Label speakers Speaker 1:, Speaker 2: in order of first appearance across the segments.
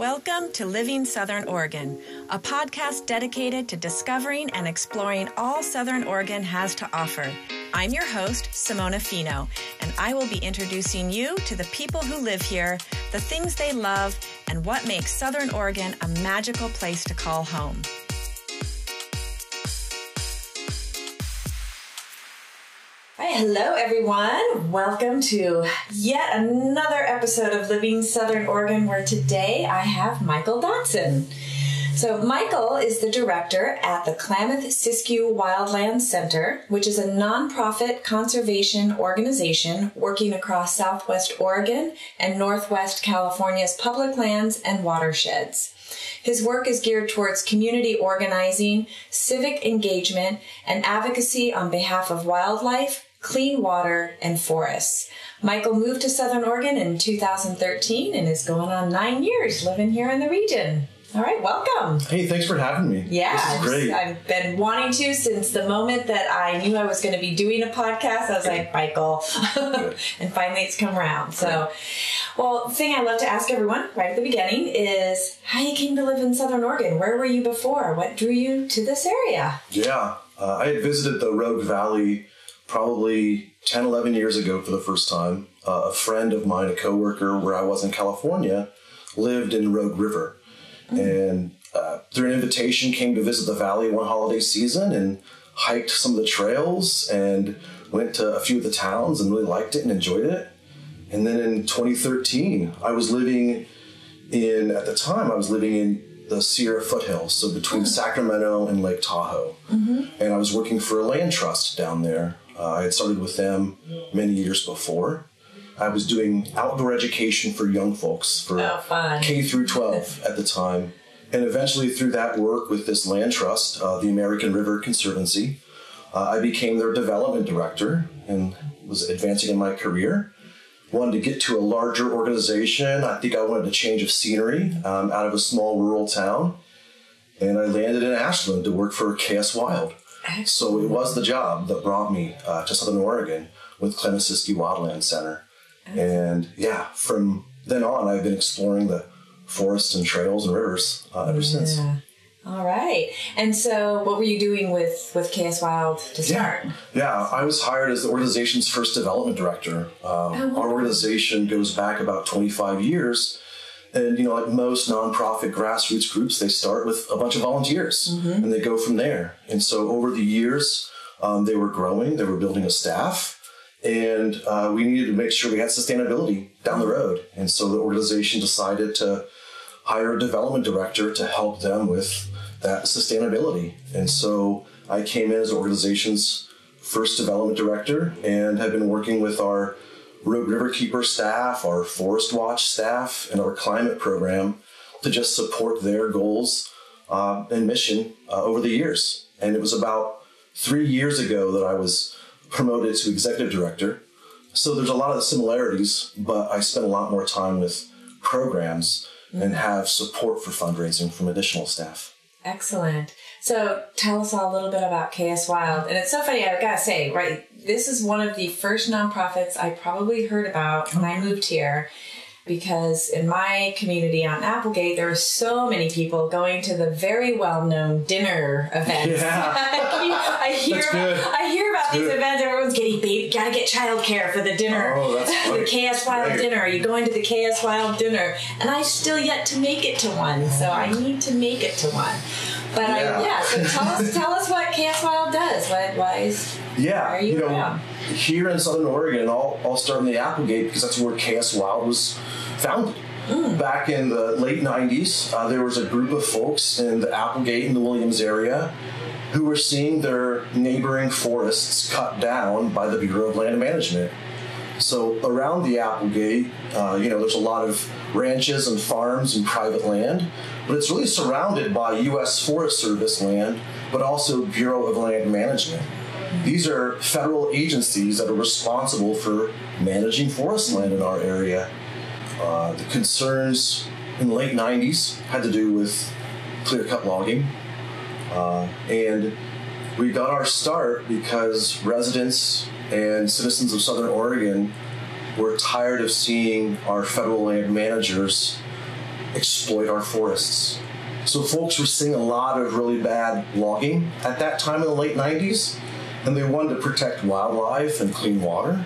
Speaker 1: Welcome to Living Southern Oregon, a podcast dedicated to discovering and exploring all Southern Oregon has to offer. I'm your host, Simona Fino, and I will be introducing you to the people who live here, the things they love, and what makes Southern Oregon a magical place to call home. Hello everyone. Welcome to yet another episode of Living Southern Oregon, where today I have Michael Dotson. So, Michael is the director at the Klamath Siskiyou Wildland Center, which is a nonprofit conservation organization working across Southwest Oregon and Northwest California's public lands and watersheds. His work is geared towards community organizing, civic engagement, and advocacy on behalf of wildlife, clean water, and forests. Michael moved to Southern Oregon in 2013 and is going on nine years living here in the region. All right, welcome.
Speaker 2: Hey, thanks for having me.
Speaker 1: Yeah,
Speaker 2: this is great.
Speaker 1: I've been wanting to since the moment that I knew I was going to be doing a podcast. I was like, Michael, and finally it's come around. So, well, the thing I love to ask everyone right at the beginning is how you came to live in Southern Oregon. Where were you before? What drew you to this area?
Speaker 2: Yeah, uh, I had visited the Rogue Valley probably 10, 11 years ago for the first time. Uh, a friend of mine, a coworker where I was in California, lived in Rogue River. And uh, through an invitation, came to visit the valley one holiday season and hiked some of the trails and went to a few of the towns and really liked it and enjoyed it. And then in 2013, I was living in, at the time, I was living in the Sierra foothills, so between Sacramento and Lake Tahoe. And I was working for a land trust down there. Uh, I had started with them many years before. I was doing outdoor education for young folks for
Speaker 1: Oh.
Speaker 2: K through 12 at the time. And eventually, through that work with this land trust, uh, the American River Conservancy, uh, I became their development director and was advancing in my career. Wanted to get to a larger organization. I think I wanted a change of scenery um, out of a small rural town. And I landed in Ashland to work for KS Wild. So it was the job that brought me uh, to Southern Oregon with Siskiyou Wildland Center. And yeah, from then on, I've been exploring the forests and trails and rivers uh, ever since.
Speaker 1: Yeah. All right. And so, what were you doing with with KS Wild to start?
Speaker 2: Yeah, I was hired as the organization's first development director. Um, our organization goes back about 25 years. And, you know, like most nonprofit grassroots groups, they start with a bunch of volunteers and they go from there. And so over the years, um, they were growing, they were building a staff, and uh, we needed to make sure we had sustainability down the road. And so the organization decided to hire a development director to help them with that sustainability. And so I came in as organization's first development director and have been working with our Rogue River Keeper staff, our Forest Watch staff, and our climate program to just support their goals uh, and mission uh, over the years. And it was about three years ago that I was promoted to executive director. So there's a lot of similarities, but I spent a lot more time with programs and have support for fundraising from additional staff.
Speaker 1: Excellent. So, tell us all a little bit about KS Wild. And it's so funny, I've gotta say, right? This is one of the first nonprofits I probably heard about when I oh. moved here. Because in my community on Applegate, there are so many people going to the very well-known dinner events.
Speaker 2: Yeah.
Speaker 1: I hear,
Speaker 2: That's good.
Speaker 1: I hear about these
Speaker 2: good.
Speaker 1: events. Everyone's getting baby, gotta get childcare for the dinner.
Speaker 2: Oh, that's
Speaker 1: the. KS Wild
Speaker 2: Right.
Speaker 1: dinner. Are you going to the KS Wild dinner? And I still yet to make it to one, so I need to make it to one. But
Speaker 2: Yeah.
Speaker 1: I, yeah, so tell us, tell us what KS Wild does. What, why is
Speaker 2: Yeah,
Speaker 1: Why are you
Speaker 2: know,
Speaker 1: around?
Speaker 2: Here in Southern Oregon, I'll, I'll start in the Applegate because that's where KS Wild was founded.
Speaker 1: Mm.
Speaker 2: Back in the late 90s, uh, there was a group of folks in the Applegate and the Williams area who were seeing their neighboring forests cut down by the Bureau of Land Management. So around the Applegate, uh, you know, there's a lot of ranches and farms and private land, but it's really surrounded by U.S. Forest Service land, but also Bureau of Land Management. These are federal agencies that are responsible for managing forest land in our area. Uh, the concerns in the late 90s had to do with clear cut logging. Uh, and we got our start because residents and citizens of Southern Oregon were tired of seeing our federal land managers exploit our forests. So folks were seeing a lot of really bad logging at that time in the late 90s, and they wanted to protect wildlife and clean water.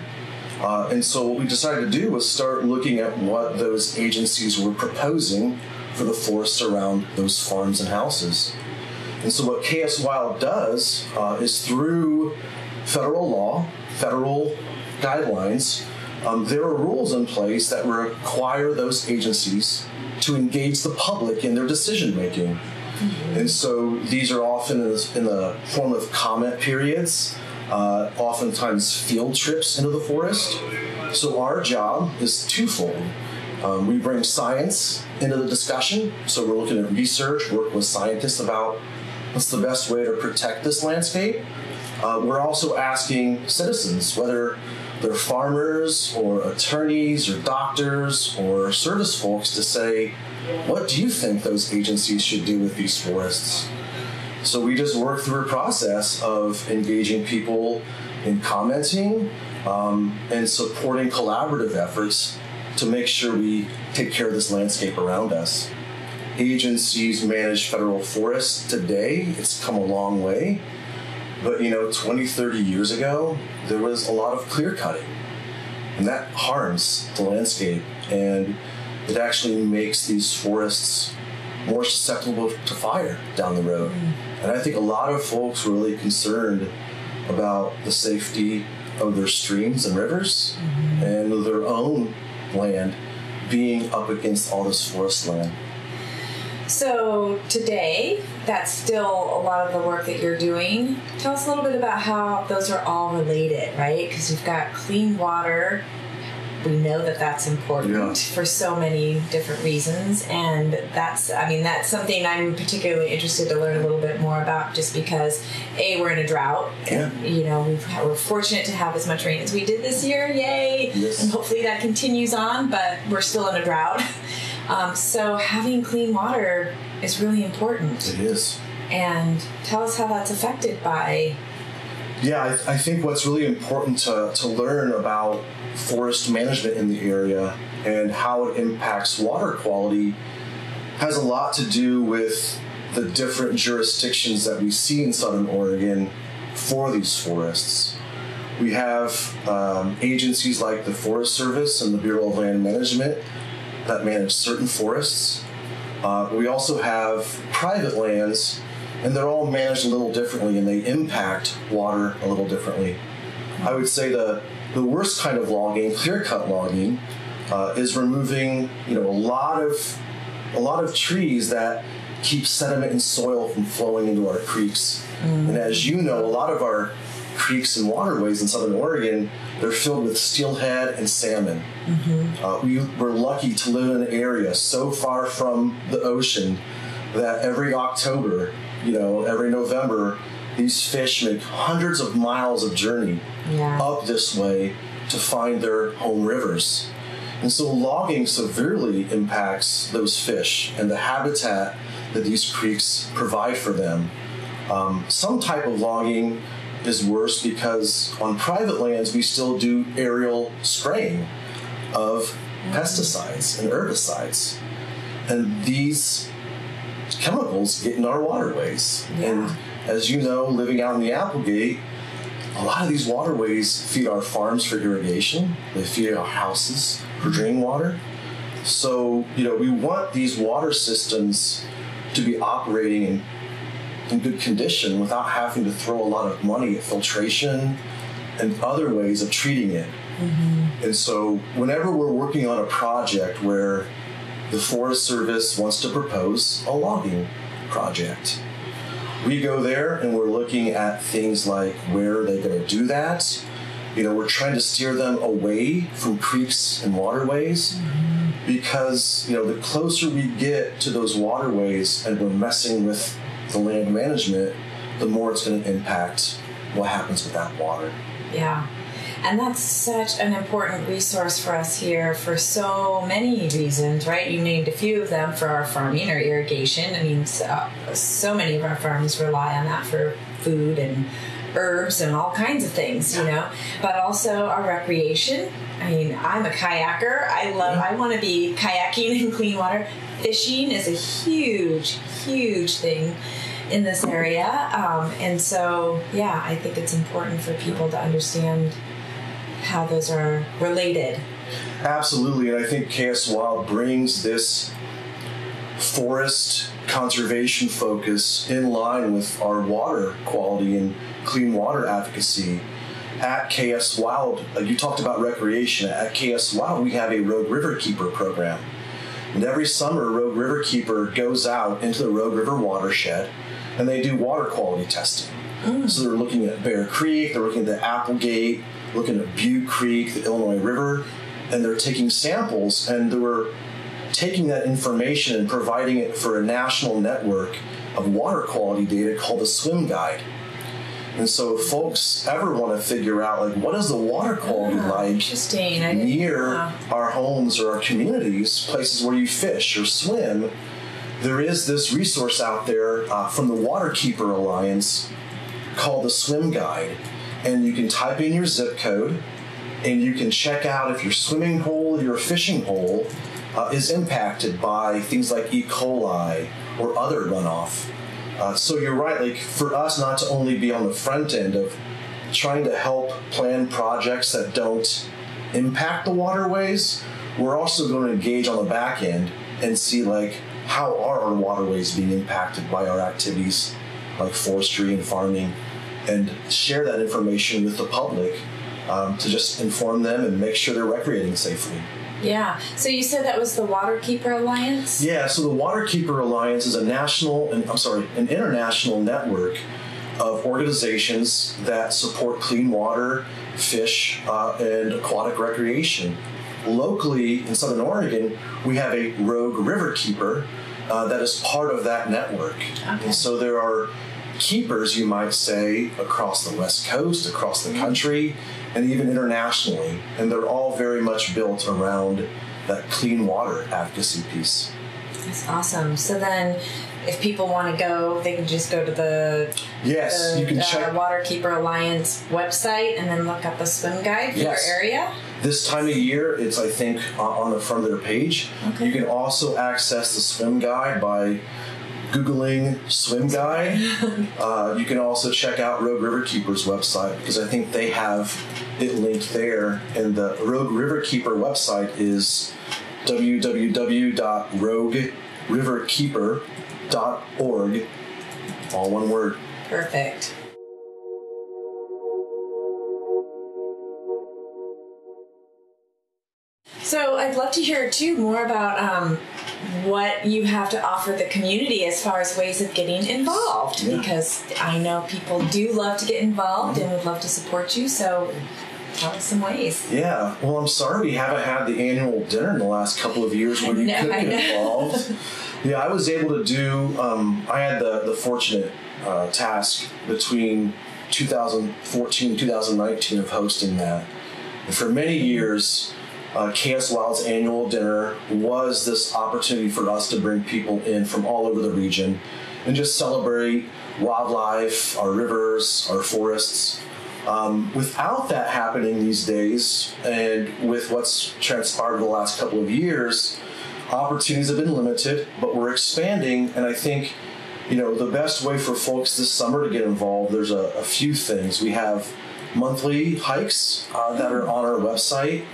Speaker 2: Uh, and so what we decided to do was start looking at what those agencies were proposing for the forests around those farms and houses. And so what KS Wild does uh, is through federal law, federal guidelines, um, there are rules in place that require those agencies to engage the public in their decision making. And so these are often in the, in the form of comment periods, uh, oftentimes field trips into the forest. So our job is twofold. Um, we bring science into the discussion. So we're looking at research, work with scientists about what's the best way to protect this landscape. Uh, we're also asking citizens, whether they're farmers or attorneys or doctors or service folks to say, what do you think those agencies should do with these forests? So we just work through a process of engaging people in commenting um, and supporting collaborative efforts to make sure we take care of this landscape around us. Agencies manage federal forests today. It's come a long way. But you know, 20, 30 years ago, there was a lot of clear cutting. And that harms the landscape and it actually makes these forests more susceptible to fire down the road. Mm. And I think a lot of folks were really concerned about the safety of their streams and rivers mm-hmm. and their own land being up against all this forest land.
Speaker 1: So today, that's still a lot of the work that you're doing. Tell us a little bit about how those are all related, right? Because you've got clean water. We know that that's important yeah. for so many different reasons, and that's I mean that's something I'm particularly interested to learn a little bit more about, just because a we're in a drought.
Speaker 2: Yeah.
Speaker 1: You know we are fortunate to have as much rain as we did this year, yay! Yes. And hopefully that continues on, but we're still in a drought. Um, so having clean water is really important.
Speaker 2: It is.
Speaker 1: And tell us how that's affected by.
Speaker 2: Yeah, I, I think what's really important to, to learn about forest management in the area and how it impacts water quality has a lot to do with the different jurisdictions that we see in Southern Oregon for these forests. We have um, agencies like the Forest Service and the Bureau of Land Management that manage certain forests. Uh, we also have private lands, and they're all managed a little differently, and they impact water a little differently. I would say the the worst kind of logging, clear cut logging, uh, is removing you know a lot of a lot of trees that keep sediment and soil from flowing into our creeks. Mm. And as you know, a lot of our creeks and waterways in southern Oregon, they're filled with steelhead and salmon. Mm-hmm. Uh, we were lucky to live in an area so far from the ocean that every October, you know, every November, these fish make hundreds of miles of journey yeah. up this way to find their home rivers. And so logging severely impacts those fish and the habitat that these creeks provide for them. Um, some type of logging is worse because on private lands we still do aerial spraying of pesticides and herbicides. And these chemicals get in our waterways. Yeah. And as you know, living out in the Applegate, a lot of these waterways feed our farms for irrigation, they feed our houses for drinking water. So, you know, we want these water systems to be operating in in good condition without having to throw a lot of money at filtration and other ways of treating it. Mm-hmm. And so, whenever we're working on a project where the Forest Service wants to propose a logging project, we go there and we're looking at things like where are they going to do that? You know, we're trying to steer them away from creeks and waterways because, you know, the closer we get to those waterways and we're messing with the land management, the more it's going to impact what happens with that water.
Speaker 1: Yeah. And that's such an important resource for us here for so many reasons, right? You named a few of them for our farming or irrigation. I mean, so, so many of our farms rely on that for food and herbs and all kinds of things, you know, but also our recreation. I mean, I'm a kayaker. I love, I want to be kayaking in clean water fishing is a huge, huge thing in this area. Um, and so, yeah, I think it's important for people to understand how those are related.
Speaker 2: Absolutely. And I think KS Wild brings this forest conservation focus in line with our water quality and clean water advocacy. At KS Wild, uh, you talked about recreation. At KS Wild, we have a Rogue River Keeper program. And every summer, Rogue River Keeper goes out into the Rogue River watershed and they do water quality testing. Mm. So they're looking at Bear Creek, they're looking at the Applegate, looking at Butte Creek, the Illinois River, and they're taking samples and they're taking that information and providing it for a national network of water quality data called the Swim Guide. And so, if folks ever want to figure out, like, what is the water quality
Speaker 1: oh,
Speaker 2: like near our homes or our communities, places where you fish or swim, there is this resource out there uh, from the Waterkeeper Alliance called the Swim Guide. And you can type in your zip code and you can check out if your swimming hole or your fishing hole uh, is impacted by things like E. coli or other runoff. Uh, so you're right, like for us not to only be on the front end of trying to help plan projects that don't impact the waterways, we're also going to engage on the back end and see like how are our waterways being impacted by our activities like forestry and farming and share that information with the public um, to just inform them and make sure they're recreating safely.
Speaker 1: Yeah. So you said that was the Waterkeeper Alliance?
Speaker 2: Yeah. So the Waterkeeper Alliance is a national, and I'm sorry, an international network of organizations that support clean water, fish, uh, and aquatic recreation. Locally in Southern Oregon, we have a Rogue River Keeper uh, that is part of that network. Okay. And so there are keepers, you might say, across the West Coast, across the country, and even internationally. And they're all very much built around that clean water advocacy piece.
Speaker 1: That's awesome. So then, if people want to go, they can just go to the
Speaker 2: yes,
Speaker 1: the,
Speaker 2: you can
Speaker 1: uh,
Speaker 2: check
Speaker 1: Waterkeeper Alliance website and then look up the swim guide for yes. your area.
Speaker 2: This time of year, it's I think on the front of their page. Okay. You can also access the swim guide by Googling swim guide. uh, you can also check out Rogue River Keeper's website because I think they have it linked there. And the Rogue River Keeper website is www.rogueriverkeeper.org. All one word.
Speaker 1: Perfect. So I'd love to hear too more about um, what you have to offer the community as far as ways of getting involved yeah. because I know people do love to get involved and would love to support you. So tell us some ways.
Speaker 2: Yeah. Well, I'm sorry we haven't had the annual dinner in the last couple of years where you could get involved. yeah, I was able to do. Um, I had the the fortunate uh, task between 2014 and 2019 of hosting that. And for many years, uh, Wild's annual dinner was this opportunity for us to bring people in from all over the region and just celebrate wildlife, our rivers, our forests. Um, without that happening these days, and with what's transpired the last couple of years, opportunities have been limited, but we're expanding. And I think, you know, the best way for folks this summer to get involved, there's a, a few things. We have monthly hikes uh, that are on our website.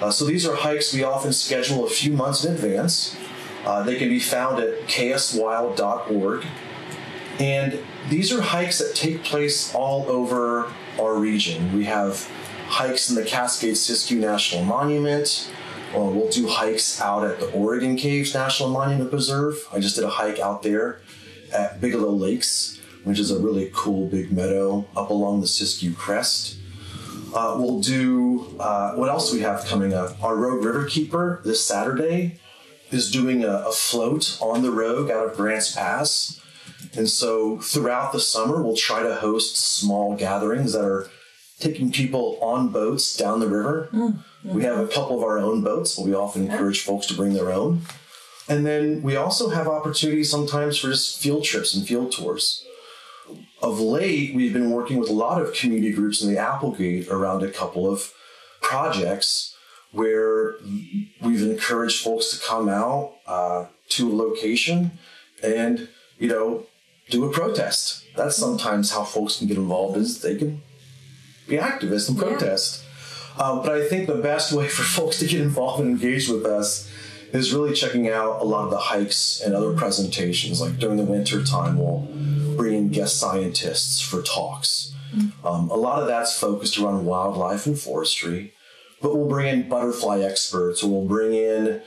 Speaker 2: Uh, so these are hikes we often schedule a few months in advance. Uh, they can be found at kswild.org. And these are hikes that take place all over our region. We have hikes in the Cascade Siskiyou National Monument. Well, we'll do hikes out at the Oregon Caves National Monument Preserve. I just did a hike out there at Bigelow Lakes, which is a really cool big meadow up along the Siskiyou Crest. Uh, we'll do uh, what else we have coming up? Our Rogue River Keeper this Saturday is doing a, a, float on the Rogue out of Grants Pass. And so throughout the summer, we'll try to host small gatherings that are taking people on boats down the river. Mm-hmm. We have a couple of our own boats, but we often encourage folks to bring their own. And then we also have opportunities sometimes for just field trips and field tours of late, we've been working with a lot of community groups in the Applegate around a couple of projects where we've encouraged folks to come out, uh, to a location and, you know, do a protest. That's sometimes how folks can get involved is they can be activists and protest. Yeah. Um, but I think the best way for folks to get involved and engage with us is really checking out a lot of the hikes and other presentations. Like during the winter time, we'll bring in guest scientists for talks. Um, a lot of that's focused around wildlife and forestry, but we'll bring in butterfly experts or we'll bring in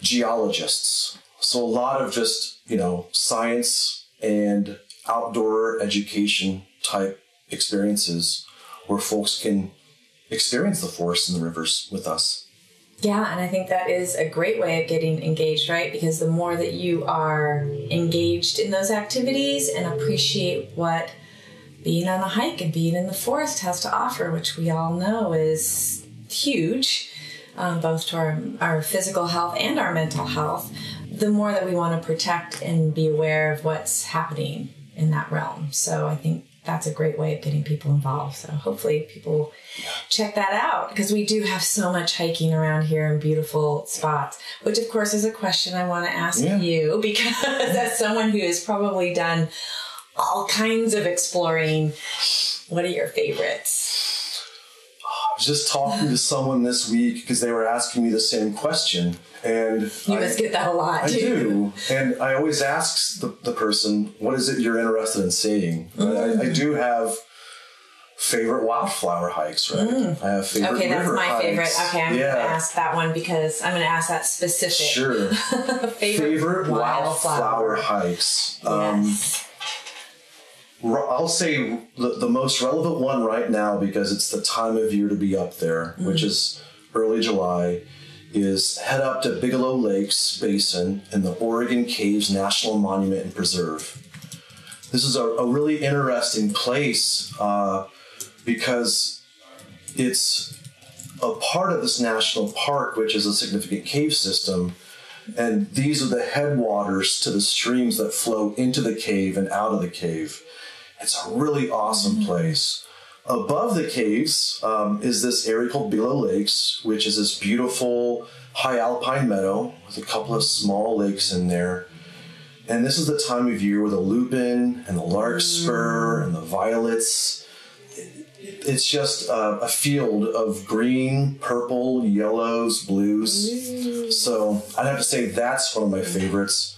Speaker 2: geologists. So a lot of just, you know, science and outdoor education type experiences where folks can experience the forests and the rivers with us.
Speaker 1: Yeah, and I think that is a great way of getting engaged, right? Because the more that you are engaged in those activities and appreciate what being on a hike and being in the forest has to offer, which we all know is huge, um, both to our, our physical health and our mental health, the more that we want to protect and be aware of what's happening in that realm. So I think that's a great way of getting people involved. So hopefully people check that out because we do have so much hiking around here in beautiful spots, which of course is a question I want to ask yeah. you because as someone who has probably done all kinds of exploring, what are your favorites?
Speaker 2: Was just talking to someone this week because they were asking me the same question. And
Speaker 1: you I, must get that a lot.
Speaker 2: I do. And I always ask the, the person, what is it you're interested in seeing? Mm. I, I, do have favorite wildflower hikes, right? Mm. I have favorite
Speaker 1: Okay, that's my
Speaker 2: hikes.
Speaker 1: favorite. Okay, I'm yeah. going to ask that one because I'm going to ask that specific.
Speaker 2: Sure.
Speaker 1: favorite,
Speaker 2: favorite wildflower, wildflower hikes. Um, yes. I'll say the, the, most relevant one right now because it's the time of year to be up there, mm-hmm. which is early July, is head up to Bigelow Lakes Basin in the Oregon Caves National Monument and Preserve. This is a, a really interesting place uh, because it's a part of this national park, which is a significant cave system. And these are the headwaters to the streams that flow into the cave and out of the cave. It's a really awesome mm-hmm. place. Above the caves um, is this area called Bigelow Lakes, which is this beautiful high alpine meadow with a couple of small lakes in there. And this is the time of year where the lupin and the larkspur mm. and the violets. It's just a, a field of green, purple, yellows, blues. Mm. So I'd have to say that's one of my favorites.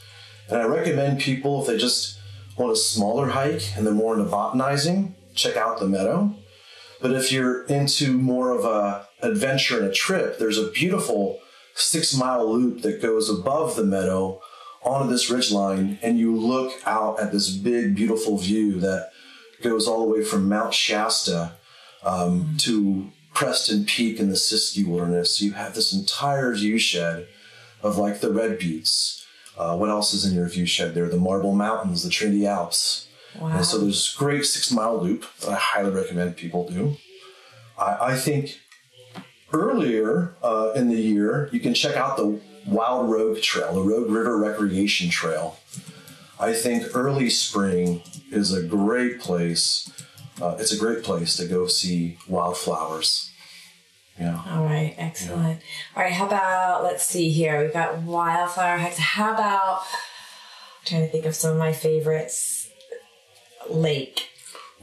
Speaker 2: And I recommend people if they just want a smaller hike and they're more into botanizing, check out the meadow. But if you're into more of a adventure and a trip, there's a beautiful six mile loop that goes above the meadow onto this ridge line, and you look out at this big, beautiful view that goes all the way from Mount Shasta um, to Preston Peak in the Siskiyou Wilderness. So you have this entire view shed of like the Red Buttes uh, what else is in your view shed there? The Marble Mountains, the Trinity Alps. Wow. And so there's a great six mile loop that I highly recommend people do. I, I think earlier uh, in the year, you can check out the Wild Rogue Trail, the Rogue River Recreation Trail. I think early spring is a great place. Uh, it's a great place to go see wildflowers. Yeah.
Speaker 1: All right. Excellent. Yeah. All right. How about, let's see here. We've got wildflower hikes. How about, I'm trying to think of some of my favorites. Lake.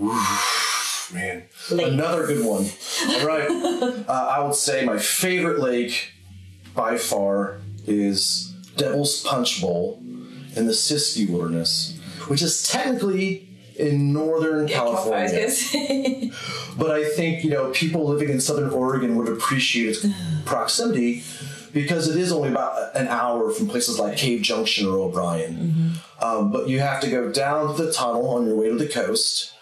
Speaker 2: Oof, man. Lake. Another good one. All right. uh, I would say my favorite lake by far is Devil's Punch Bowl in the Siskiyou Wilderness, which is technically in Northern yeah, California. but I think, you know, people living in Southern Oregon would appreciate its proximity because it is only about an hour from places like Cave Junction or O'Brien. Mm-hmm. Um, but you have to go down the tunnel on your way to the coast,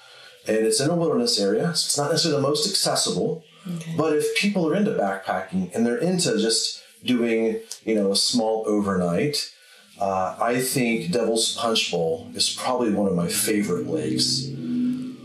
Speaker 2: and it's in a wilderness area, so it's not necessarily the most accessible. Okay. But if people are into backpacking and they're into just doing, you know, a small overnight, uh, I think Devil's Punch Bowl is probably one of my favorite lakes. And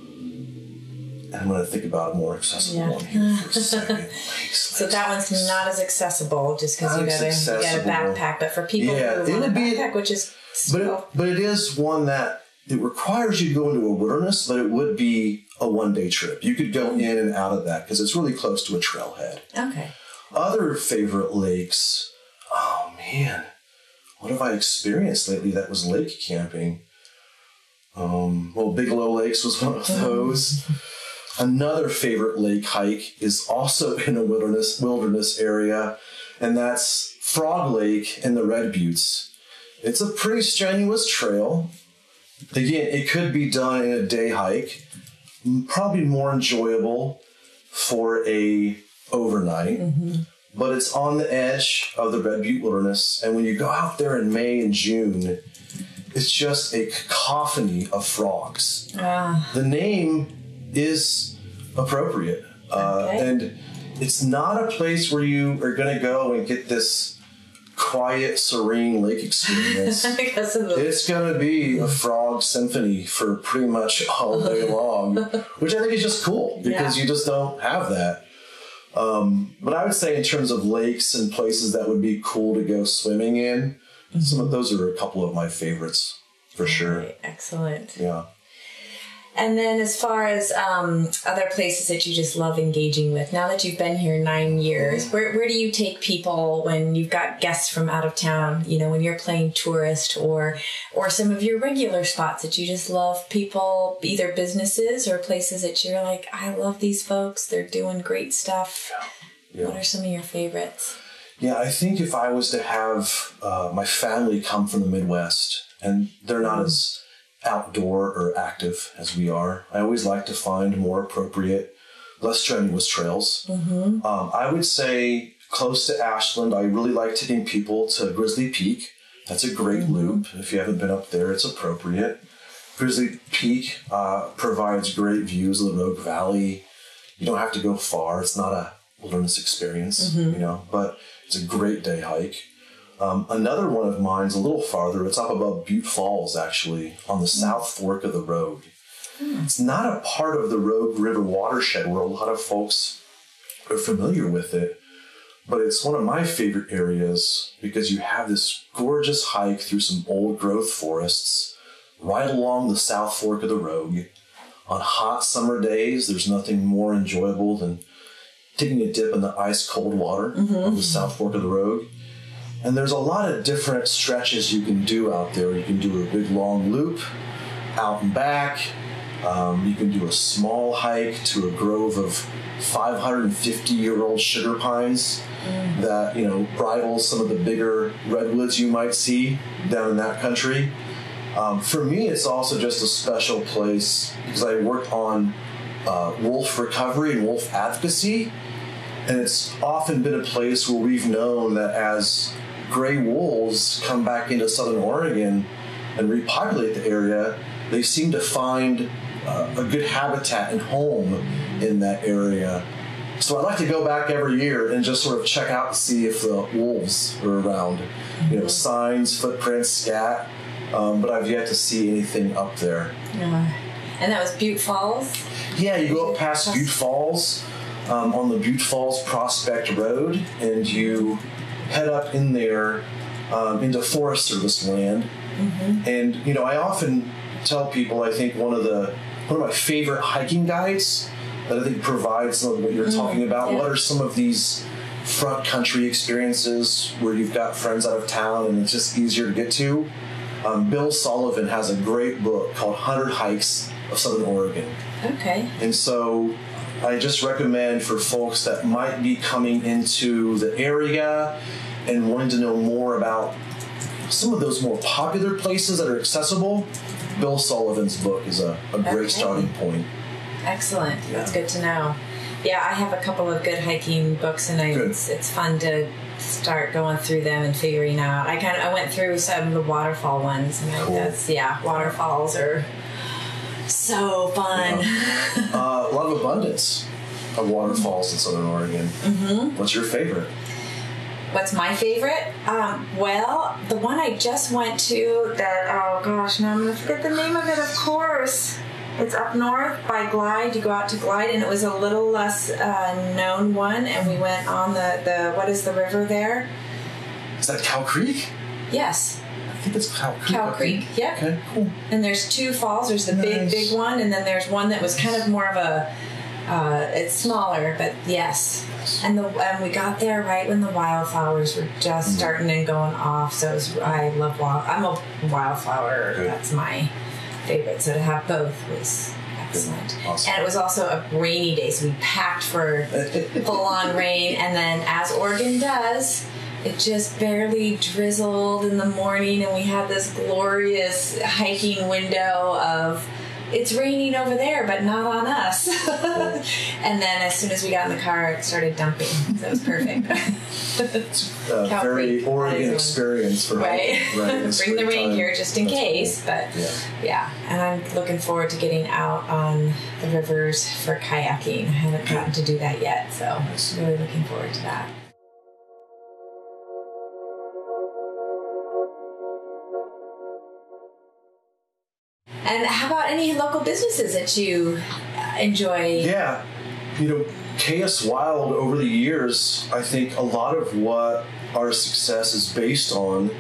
Speaker 2: I'm going to think about a more accessible yeah. one here for a second.
Speaker 1: so that one's not as accessible just because you got to get a backpack. But for people yeah, who want a backpack, which is
Speaker 2: but it, but it is one that it requires you to go into a wilderness, but it would be a one day trip. You could go in and out of that because it's really close to a trailhead.
Speaker 1: Okay.
Speaker 2: Other favorite lakes. Oh man. What have I experienced lately that was lake camping? Um, well, Bigelow Lakes was one of those. Another favorite lake hike is also in a wilderness wilderness area, and that's Frog Lake in the Red Buttes. It's a pretty strenuous trail. Again, it could be done in a day hike. Probably more enjoyable for a overnight. Mm-hmm. But it's on the edge of the Red Butte Wilderness, and when you go out there in May and June, it's just a cacophony of frogs. Ah. The name is appropriate, uh, okay. and it's not a place where you are going to go and get this quiet, serene lake experience. it's going to be a frog symphony for pretty much all day long, which I think is just cool because yeah. you just don't have that. Um, but I would say, in terms of lakes and places that would be cool to go swimming in, mm-hmm. some of those are a couple of my favorites for sure.
Speaker 1: Excellent.
Speaker 2: Yeah.
Speaker 1: And then, as far as um, other places that you just love engaging with, now that you've been here nine years, mm-hmm. where, where do you take people when you've got guests from out of town? You know, when you're playing tourist, or or some of your regular spots that you just love people, either businesses or places that you're like, I love these folks. They're doing great stuff. Yeah. What are some of your favorites?
Speaker 2: Yeah, I think if I was to have uh, my family come from the Midwest, and they're not mm-hmm. as outdoor or active as we are. I always like to find more appropriate, less strenuous trails. Mm-hmm. Um, I would say close to Ashland, I really like taking people to Grizzly Peak. That's a great mm-hmm. loop. If you haven't been up there, it's appropriate. Grizzly Peak uh, provides great views of the Rogue Valley. You don't have to go far. It's not a wilderness experience, mm-hmm. you know, but it's a great day hike. Um, another one of mine's a little farther. It's up above Butte Falls, actually, on the. South Fork of the Rogue. Mm. It's not a part of the Rogue River watershed where a lot of folks are familiar with it, but it's one of my favorite areas because you have this gorgeous hike through some old growth forests right along the South Fork of the Rogue. On hot summer days, there's nothing more enjoyable than taking a dip in the ice cold water mm-hmm. of the South Fork of the Rogue and there's a lot of different stretches you can do out there. You can do a big long loop out and back. Um, you can do a small hike to a grove of 550 year old sugar pines mm. that you know rivals some of the bigger redwoods you might see down in that country. Um, for me, it's also just a special place because I work on uh, wolf recovery and wolf advocacy, and it's often been a place where we've known that as gray wolves come back into southern Oregon and repopulate the area, they seem to find uh, a good habitat and home in that area. So I like to go back every year and just sort of check out and see if the wolves are around. You know, signs, footprints, scat, um, but I've yet to see anything up there.
Speaker 1: Yeah. And that was Butte Falls?
Speaker 2: Yeah, you go up past Butte Falls um, on the Butte Falls Prospect Road, and you head up in there um, into Forest Service land. Mm-hmm. And you know, I often tell people I think one of the one of my favorite hiking guides that I think provides some of what you're mm-hmm. talking about. Yeah. What are some of these front country experiences where you've got friends out of town and it's just easier to get to? Um, Bill Sullivan has a great book called 100 Hikes of Southern Oregon.
Speaker 1: Okay.
Speaker 2: And so I just recommend for folks that might be coming into the area and wanting to know more about some of those more popular places that are accessible, Bill Sullivan's book is a, a great okay. starting point.
Speaker 1: Excellent. Yeah. That's good to know. Yeah, I have a couple of good hiking books, and I, it's, it's fun to start going through them and figuring out. I kind of I went through some of the waterfall ones, and cool. that's yeah, waterfalls are so fun.
Speaker 2: Yeah. uh, a lot of abundance of waterfalls in Southern Oregon. Mm-hmm. What's your favorite?
Speaker 1: What's my favorite? Um, well, the one I just went to that, oh gosh, now I'm going to forget the name of it, of course. It's up north by Glide. You go out to Glide, and it was a little less uh, known one. And we went on the, the, what is the river there?
Speaker 2: Is that Cow Creek?
Speaker 1: Yes.
Speaker 2: Think it's Cow Creek.
Speaker 1: Cow Creek, yep. Okay, cool. And there's two falls. There's the nice. big, big one, and then there's one that was kind of more of a, uh, it's smaller, but yes, And the and we got there right when the wildflowers were just
Speaker 2: Mm-hmm.
Speaker 1: starting and going off. So it was, I love wild. I'm a wildflower.
Speaker 2: Good.
Speaker 1: That's my favorite. So to have both was excellent.
Speaker 2: Awesome.
Speaker 1: And it was also a rainy day, so we packed for full on rain. And then, as Oregon does, it just barely drizzled in the morning, and we had this glorious hiking window of. It's raining over there, but not on us. and then, as soon as we got in the car, it started dumping. So it was perfect.
Speaker 2: a
Speaker 1: Cow
Speaker 2: very Oregon experience for
Speaker 1: right?
Speaker 2: right.
Speaker 1: Bring the
Speaker 2: springtime.
Speaker 1: reindeer just in
Speaker 2: That's
Speaker 1: case.
Speaker 2: cool.
Speaker 1: But
Speaker 2: Yeah.
Speaker 1: yeah, and I'm looking forward to getting out on the rivers for kayaking. I haven't gotten to do that yet, so really looking forward to that. About any local businesses that you uh, enjoy?
Speaker 2: Yeah, you know, KS Wild over the years, I think a lot of what our success is based on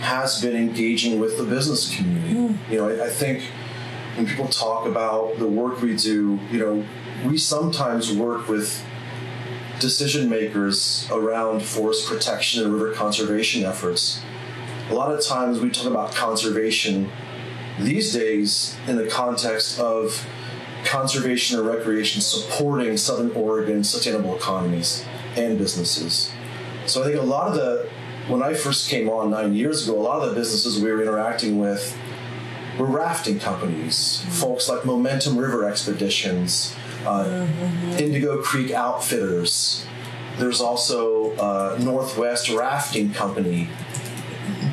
Speaker 2: has been engaging with the business community. You know, I, I think when people talk about the work we do, you know, we sometimes work with decision makers around forest protection and river conservation efforts. A lot of times we talk about conservation these days in the context of conservation and recreation supporting Southern Oregon sustainable economies and businesses. So I think a lot of the, when I first came on nine years ago, a lot of the businesses we were interacting with were rafting companies, folks like Momentum River Expeditions, uh, Indigo Creek Outfitters. There's also uh, Northwest Rafting Company.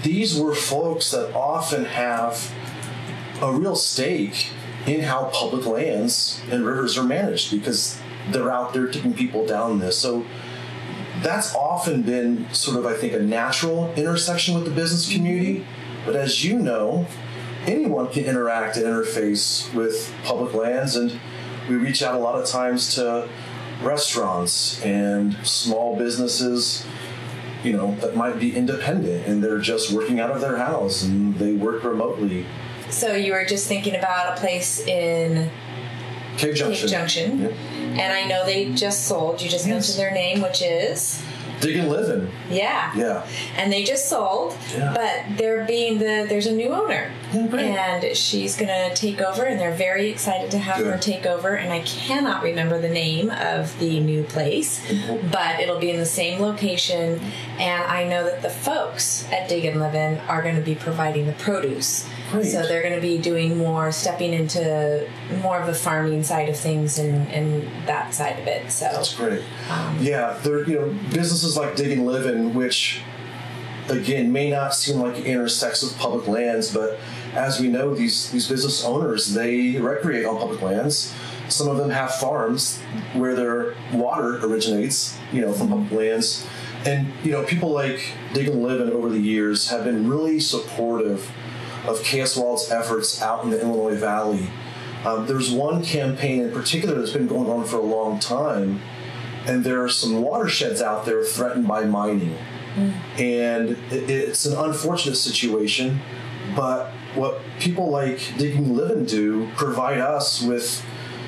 Speaker 2: These were folks that often have a real stake in how public lands and rivers are managed because they're out there taking people down this. So that's often been sort of, I think, a natural intersection with the business community. But as you know, anyone can interact and interface with public lands, and we reach out a lot of times to restaurants and small businesses you know that might be independent and they're just working out of their house and they work remotely
Speaker 1: So you were just thinking about a place in
Speaker 2: Cave Junction.
Speaker 1: Cave Junction,
Speaker 2: Yep.
Speaker 1: and I know they just sold. You just
Speaker 2: Yes.
Speaker 1: mentioned their name, which is
Speaker 2: Dig and Living.
Speaker 1: yeah,
Speaker 2: Yeah.
Speaker 1: and they just sold.
Speaker 2: Yeah.
Speaker 1: But they're being the there's a new owner,
Speaker 2: Yeah, great.
Speaker 1: and she's gonna take over, and they're very excited to have her take over. And I cannot remember the name of the new place,
Speaker 2: Mm-hmm.
Speaker 1: but it'll be in the same location. And I know that the folks at Dig and Livin are going to be providing the produce.
Speaker 2: Great.
Speaker 1: So they're going to be doing more, stepping into more of the farming side of things and, and that side of it. So
Speaker 2: That's great. Um, yeah, there you know businesses like Dig and Living, which again may not seem like it intersects with public lands, but as we know, these these business owners they recreate on public lands. Some of them have farms where their water originates, you know, from public lands. And you know, people like Dig and Living over the years have been really supportive of KS Wild's efforts out in the Illinois Valley. Um, there's one campaign in particular that's been going on for a long time, and there are some watersheds out there threatened by mining. And it, it's an unfortunate situation, but what people like Digging Living do provide us with,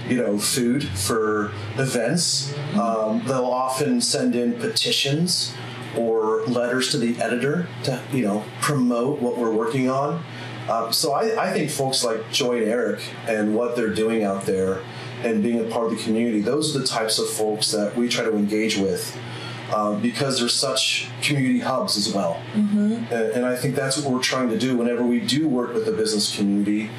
Speaker 2: you know, food for events. Um, they'll often send in petitions or letters to the editor to, you know, promote what we're working on. Um, so I, I think folks like Joy and Eric and what they're doing out there and being a part of the community, those are the types of folks that we try to engage with um, because they're such community hubs as well. And, and I think that's what we're trying to do whenever we do work with the business community.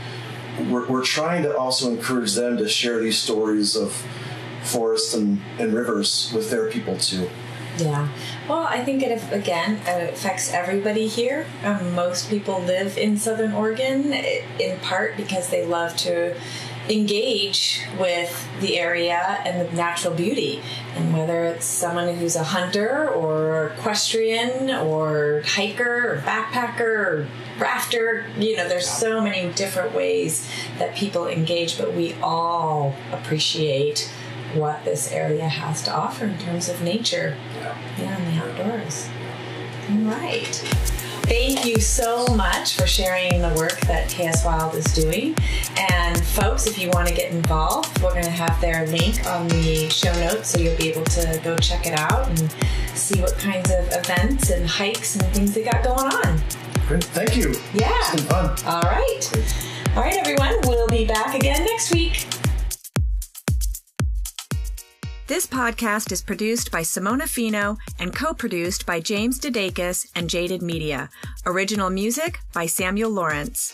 Speaker 2: We're, we're trying to also encourage them to share these stories of forests and, and rivers with their people too.
Speaker 1: Yeah. Well, I think it again it affects everybody here. Um, most people live in Southern Oregon in part because they love to engage with the area and the natural beauty. And whether it's someone who's a hunter or equestrian or hiker or backpacker or rafter, you know, there's so many different ways that people engage, but we all appreciate what this area has to offer in terms of nature. Yeah, in the outdoors. All right. Thank you so much for sharing the work that KS Wild is doing. And folks, if you want to get involved, we're going to have their link on the show notes so you'll be able to go check it out and see what kinds of events and hikes and things they got going on.
Speaker 2: Great. Thank you.
Speaker 1: Yeah.
Speaker 2: It's been fun.
Speaker 1: All right. All right, everyone. We'll be back again next week. This podcast is produced by Simona Fino and co produced by James Dedakis and Jaded Media. Original music by Samuel Lawrence.